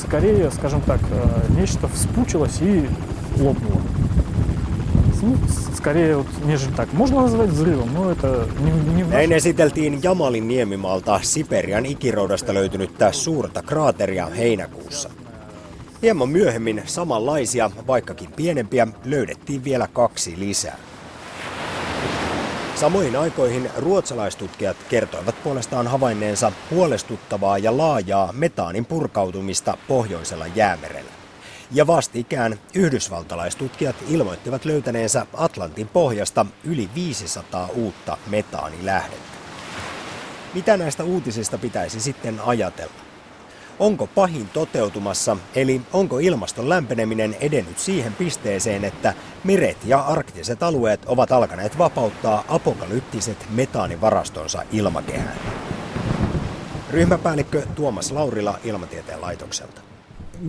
скорее, скажем так, э, нечто вспучилось и лопнуло. Ну, скорее, вот, нежели так. Можно назвать взрывом, но это не, не Näin esiteltiin Jamalin niemimaalta Siperian ikiroudasta löytynyttä suurta kraateria heinäkuussa. Hieman myöhemmin samanlaisia, vaikkakin pienempiä, löydettiin vielä kaksi lisää. Samoihin aikoihin ruotsalaistutkijat kertoivat puolestaan havainneensa huolestuttavaa ja laajaa metaanin purkautumista pohjoisella jäämerellä. Ja vastikään yhdysvaltalaistutkijat ilmoittivat löytäneensä Atlantin pohjasta yli 500 uutta metaanilähdettä. Mitä näistä uutisista pitäisi sitten ajatella? Onko pahin toteutumassa, eli onko ilmaston lämpeneminen edennyt siihen pisteeseen, että meret ja arktiset alueet ovat alkaneet vapauttaa apokalyptiset metaanivarastonsa ilmakehään? Ryhmäpäällikkö Tuomas Laurila Ilmatieteen laitokselta.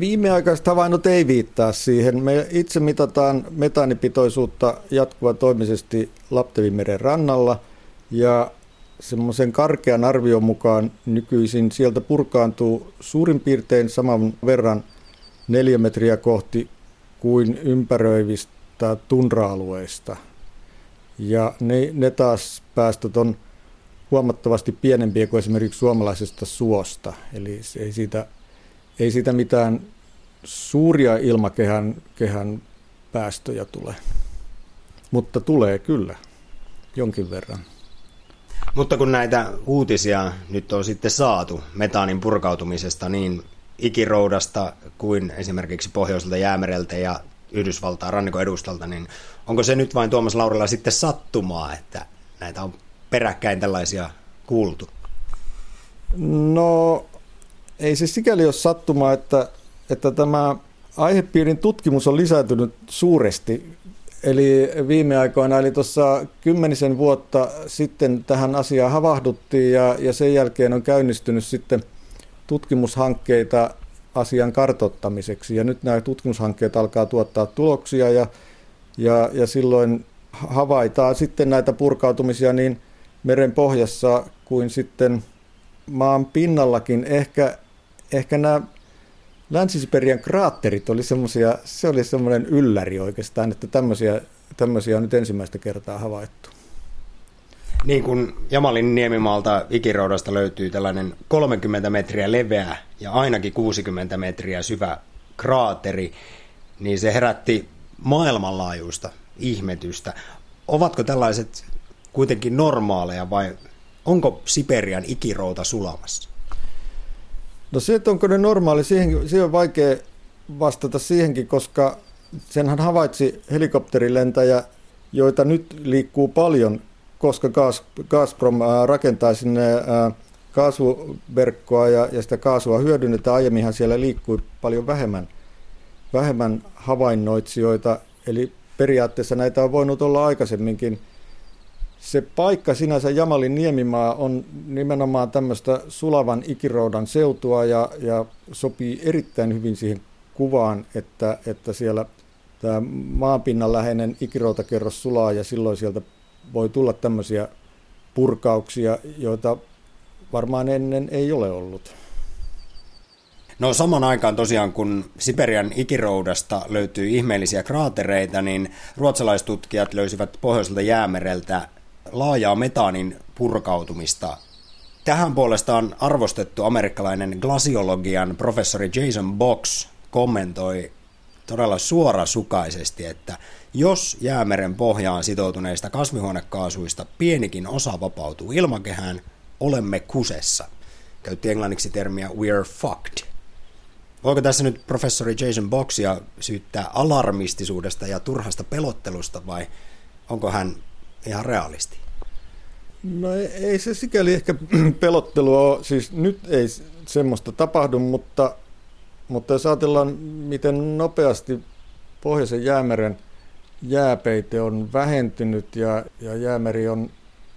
Viimeaikaiset havainnot ei viittaa siihen. Me itse mitataan metaanipitoisuutta toimisesti Laptevimeren rannalla ja semmoisen karkean arvion mukaan nykyisin sieltä purkaantuu suurin piirtein saman verran neljä metriä kohti kuin ympäröivistä tundra-alueista. Ja ne, ne taas päästöt on huomattavasti pienempiä kuin esimerkiksi suomalaisesta suosta. Eli ei siitä, ei siitä mitään suuria ilmakehän kehän päästöjä tule. Mutta tulee kyllä jonkin verran. Mutta kun näitä uutisia nyt on sitten saatu metaanin purkautumisesta niin ikiroudasta kuin esimerkiksi Pohjoiselta jäämereltä ja Yhdysvaltain rannikon edustalta, niin onko se nyt vain Tuomas Laurilla sitten sattumaa, että näitä on peräkkäin tällaisia kuultu? No ei se sikäli ole sattumaa, että, että tämä aihepiirin tutkimus on lisääntynyt suuresti Eli viime aikoina, eli tuossa kymmenisen vuotta sitten tähän asiaan havahduttiin ja, ja sen jälkeen on käynnistynyt sitten tutkimushankkeita asian kartottamiseksi. Ja nyt nämä tutkimushankkeet alkaa tuottaa tuloksia ja, ja, ja silloin havaitaan sitten näitä purkautumisia niin meren pohjassa kuin sitten maan pinnallakin. Ehkä, ehkä nämä Länsi-Siperian kraatterit oli semmoisia, se oli semmoinen ylläri oikeastaan, että tämmöisiä, tämmöisiä on nyt ensimmäistä kertaa havaittu. Niin kuin Jamalin niemimaalta ikiroudasta löytyy tällainen 30 metriä leveä ja ainakin 60 metriä syvä kraateri, niin se herätti maailmanlaajuista ihmetystä. Ovatko tällaiset kuitenkin normaaleja vai onko Siperian ikirouta sulamassa? No se, että onko ne normaali, siihen, siihen on vaikea vastata siihenkin, koska senhän havaitsi helikopterilentäjä, joita nyt liikkuu paljon, koska Gazprom rakentaa sinne kaasuverkkoa ja, ja sitä kaasua hyödynnetään. Aiemminhan siellä liikkui paljon vähemmän, vähemmän havainnoitsijoita, eli periaatteessa näitä on voinut olla aikaisemminkin – se paikka sinänsä Jamalin niemimaa on nimenomaan tämmöistä sulavan ikiroudan seutua ja, ja sopii erittäin hyvin siihen kuvaan, että, että siellä tämä maanpinnan läheinen ikiroutakerros sulaa ja silloin sieltä voi tulla tämmöisiä purkauksia, joita varmaan ennen ei ole ollut. No saman aikaan tosiaan, kun Siperian ikiroudasta löytyy ihmeellisiä kraatereita, niin ruotsalaistutkijat löysivät pohjoiselta jäämereltä laajaa metaanin purkautumista. Tähän puolestaan arvostettu amerikkalainen glasiologian professori Jason Box kommentoi todella suorasukaisesti, että jos jäämeren pohjaan sitoutuneista kasvihuonekaasuista pienikin osa vapautuu ilmakehään, olemme kusessa. Käytti englanniksi termiä we're fucked. Voiko tässä nyt professori Jason Boxia syyttää alarmistisuudesta ja turhasta pelottelusta vai onko hän ihan realisti? No ei, ei se sikäli ehkä pelottelua ole, siis nyt ei semmoista tapahdu, mutta, mutta jos ajatellaan, miten nopeasti Pohjoisen jäämeren jääpeite on vähentynyt ja, ja jäämeri on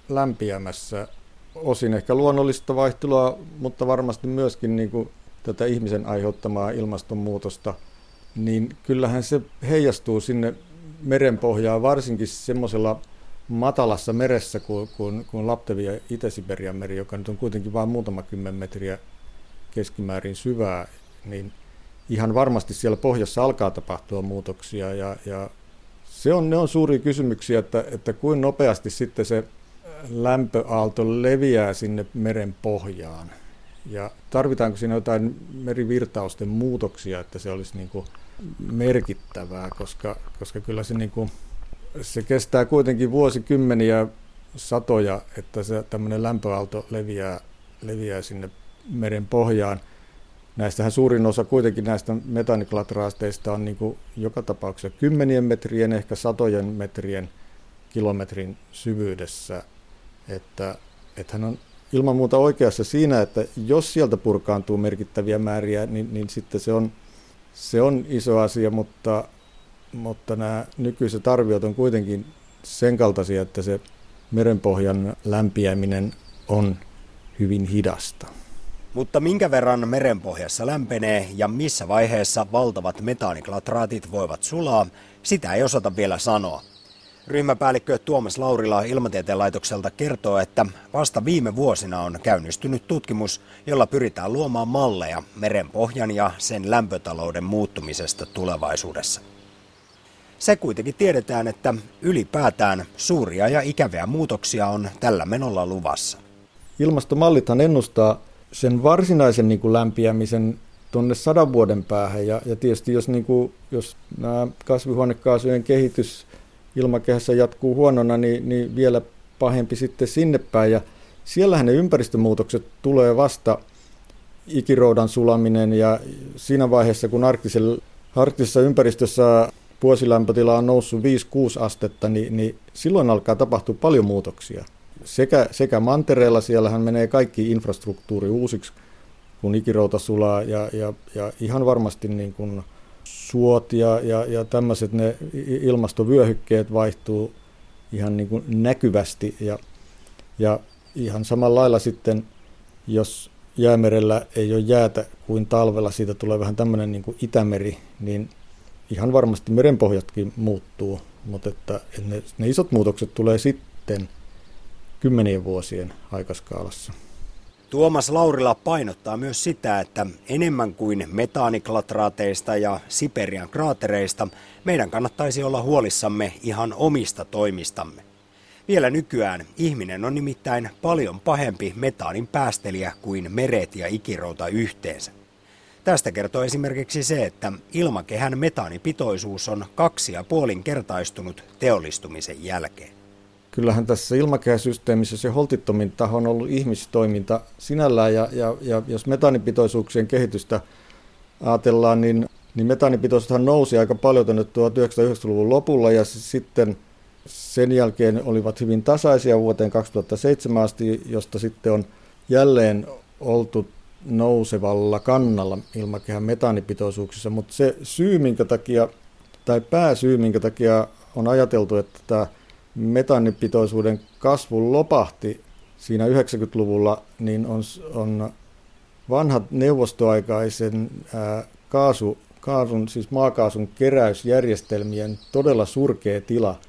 lämpiämässä osin ehkä luonnollista vaihtelua, mutta varmasti myöskin niin kuin tätä ihmisen aiheuttamaa ilmastonmuutosta, niin kyllähän se heijastuu sinne merenpohjaan varsinkin semmoisella matalassa meressä kuin, kuin, kuin Laptevi ja Itä-Siberian meri, joka nyt on kuitenkin vain muutama kymmen metriä keskimäärin syvää, niin ihan varmasti siellä pohjassa alkaa tapahtua muutoksia ja, ja se on, ne on suuria kysymyksiä, että, että kuinka nopeasti sitten se lämpöaalto leviää sinne meren pohjaan. Ja tarvitaanko siinä jotain merivirtausten muutoksia, että se olisi niin kuin merkittävää, koska, koska kyllä se, niin kuin, se kestää kuitenkin vuosikymmeniä, satoja, että se tämmöinen lämpöaalto leviää, leviää sinne meren pohjaan. Näistähän suurin osa kuitenkin näistä metaniklatraasteista on niin joka tapauksessa kymmenien metrien, ehkä satojen metrien kilometrin syvyydessä. Että, että hän on ilman muuta oikeassa siinä, että jos sieltä purkaantuu merkittäviä määriä, niin, niin sitten se on, se on iso asia, mutta, mutta nämä nykyiset arviot on kuitenkin sen kaltaisia, että se merenpohjan lämpiäminen on hyvin hidasta. Mutta minkä verran merenpohjassa lämpenee ja missä vaiheessa valtavat metaaniklatraatit voivat sulaa, sitä ei osata vielä sanoa. Ryhmäpäällikkö Tuomas Laurila Ilmatieteen laitokselta kertoo, että vasta viime vuosina on käynnistynyt tutkimus, jolla pyritään luomaan malleja merenpohjan ja sen lämpötalouden muuttumisesta tulevaisuudessa. Se kuitenkin tiedetään, että ylipäätään suuria ja ikäviä muutoksia on tällä menolla luvassa. Ilmastomallithan ennustaa sen varsinaisen niin kuin lämpiämisen tuonne sadan vuoden päähän. Ja, ja tietysti jos, niin kuin, jos nämä kasvihuonekaasujen kehitys ilmakehässä jatkuu huonona, niin, niin vielä pahempi sitten sinne päin. Ja siellähän ne ympäristömuutokset tulee vasta ikiroudan sulaminen ja siinä vaiheessa, kun arktisessa ympäristössä vuosilämpötila on noussut 5-6 astetta, niin, niin silloin alkaa tapahtua paljon muutoksia. Sekä, sekä mantereella siellähän menee kaikki infrastruktuuri uusiksi, kun ikirouta sulaa ja, ja, ja ihan varmasti niin kuin suot ja, ja, ja tämmöiset ne ilmastovyöhykkeet vaihtuu ihan niin kuin näkyvästi ja, ja ihan samalla lailla sitten, jos jäämerellä ei ole jäätä kuin talvella, siitä tulee vähän tämmöinen niin kuin Itämeri, niin ihan varmasti merenpohjatkin muuttuu, mutta että, että ne, ne isot muutokset tulee sitten kymmenien vuosien aikaskaalassa. Tuomas Laurila painottaa myös sitä, että enemmän kuin metaaniklatraateista ja Siperian kraatereista meidän kannattaisi olla huolissamme ihan omista toimistamme. Vielä nykyään ihminen on nimittäin paljon pahempi metaanin päästelijä kuin meret ja ikirouta yhteensä. Tästä kertoo esimerkiksi se, että ilmakehän metaanipitoisuus on kaksi ja puolin kertaistunut teollistumisen jälkeen. Kyllähän tässä ilmakehäsysteemissä se holtittomin taho on ollut ihmistoiminta sinällään, ja, ja, ja jos metaanipitoisuuksien kehitystä ajatellaan, niin, niin metaanipitoisuushan nousi aika paljon tuonne 1990-luvun lopulla, ja sitten sen jälkeen olivat hyvin tasaisia vuoteen 2007 asti, josta sitten on jälleen oltu nousevalla kannalla ilmakehän metaanipitoisuuksissa, mutta se syy, minkä takia, tai pääsyy, minkä takia on ajateltu, että tämä metaanipitoisuuden kasvu lopahti siinä 90-luvulla, niin on, on vanhat neuvostoaikaisen ää, kaasu, kaasun, siis maakaasun keräysjärjestelmien todella surkea tila.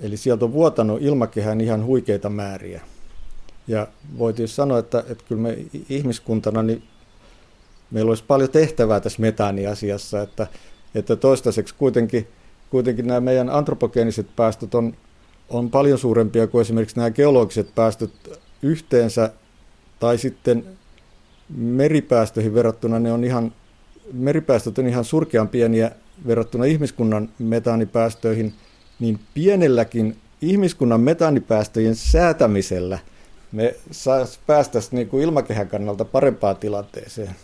Eli sieltä on vuotanut ilmakehään ihan huikeita määriä. Ja voitiin sanoa, että, että kyllä me ihmiskuntana, niin meillä olisi paljon tehtävää tässä metaaniasiassa, että, että toistaiseksi kuitenkin, kuitenkin nämä meidän antropogeeniset päästöt on, on paljon suurempia kuin esimerkiksi nämä geologiset päästöt yhteensä, tai sitten meripäästöihin verrattuna ne on ihan, meripäästöt on ihan surkean pieniä verrattuna ihmiskunnan metaanipäästöihin, niin pienelläkin ihmiskunnan metaanipäästöjen säätämisellä – me päästäisiin niin kuin ilmakehän kannalta parempaan tilanteeseen.